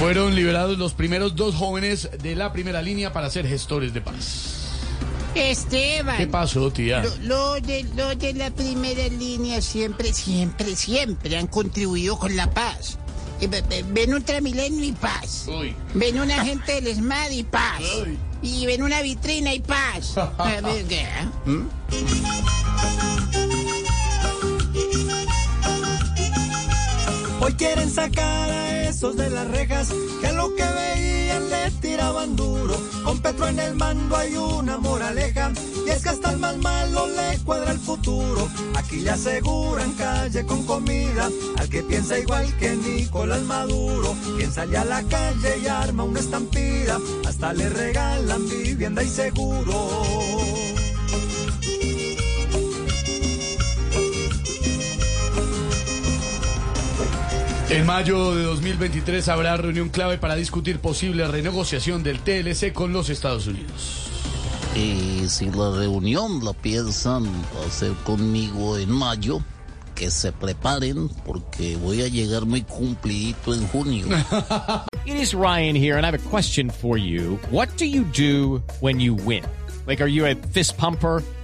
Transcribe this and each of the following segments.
Fueron liberados los primeros dos jóvenes de la primera línea para ser gestores de paz. Esteban. ¿Qué pasó, tía? Lo, lo de, lo de la primera línea siempre, siempre, siempre han contribuido con la paz. Eh, ve- ve- Ven un Tramilenio y paz. Uy. Ven un agente del SMAD y paz. Uy. Y ven una vitrina y paz. A ver, ¿qué? ¿Mm? Hoy quieren sacar a de las rejas que a lo que veían le tiraban duro. Con Petro en el mando hay una moraleja y es que hasta el más malo le cuadra el futuro. Aquí le aseguran calle con comida al que piensa igual que Nicolás Maduro. Quien sale a la calle y arma una estampida, hasta le regalan vivienda y seguro. En mayo de 2023 habrá reunión clave para discutir posible renegociación del TLC con los Estados Unidos. Y si la reunión la piensan hacer conmigo en mayo, que se preparen porque voy a llegar muy cumplidito en junio. It is Ryan here, and I have a question for you. What do you do when you win? Like, are you a fist pumper?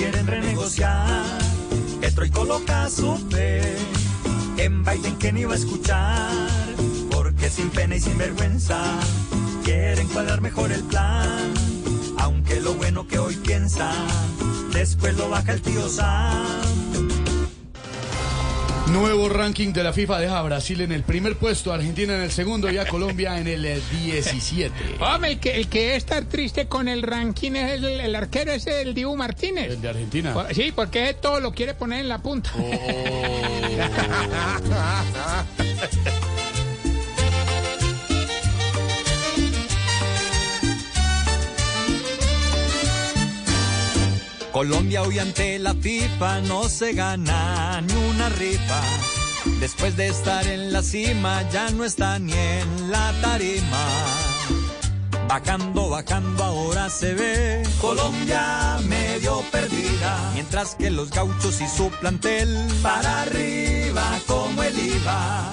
Quieren renegociar. Petro y coloca su fe en Biden que ni va a escuchar. Porque sin pena y sin vergüenza quieren cuadrar mejor el plan. Aunque lo bueno que hoy piensa, después lo baja el tío Sam. Nuevo ranking de la FIFA deja a Brasil en el primer puesto, Argentina en el segundo y a Colombia en el eh, 17. Hombre, el que, el que debe estar triste con el ranking es el, el arquero ese, el Dibu Martínez. El de Argentina. Por- Sí, porque todo lo quiere poner en la punta. Colombia hoy ante la FIFA no se gana ni una rifa. Después de estar en la cima ya no está ni en la tarima. Bajando, bajando ahora se ve Colombia medio perdida. Mientras que los gauchos y su plantel para arriba como el IVA.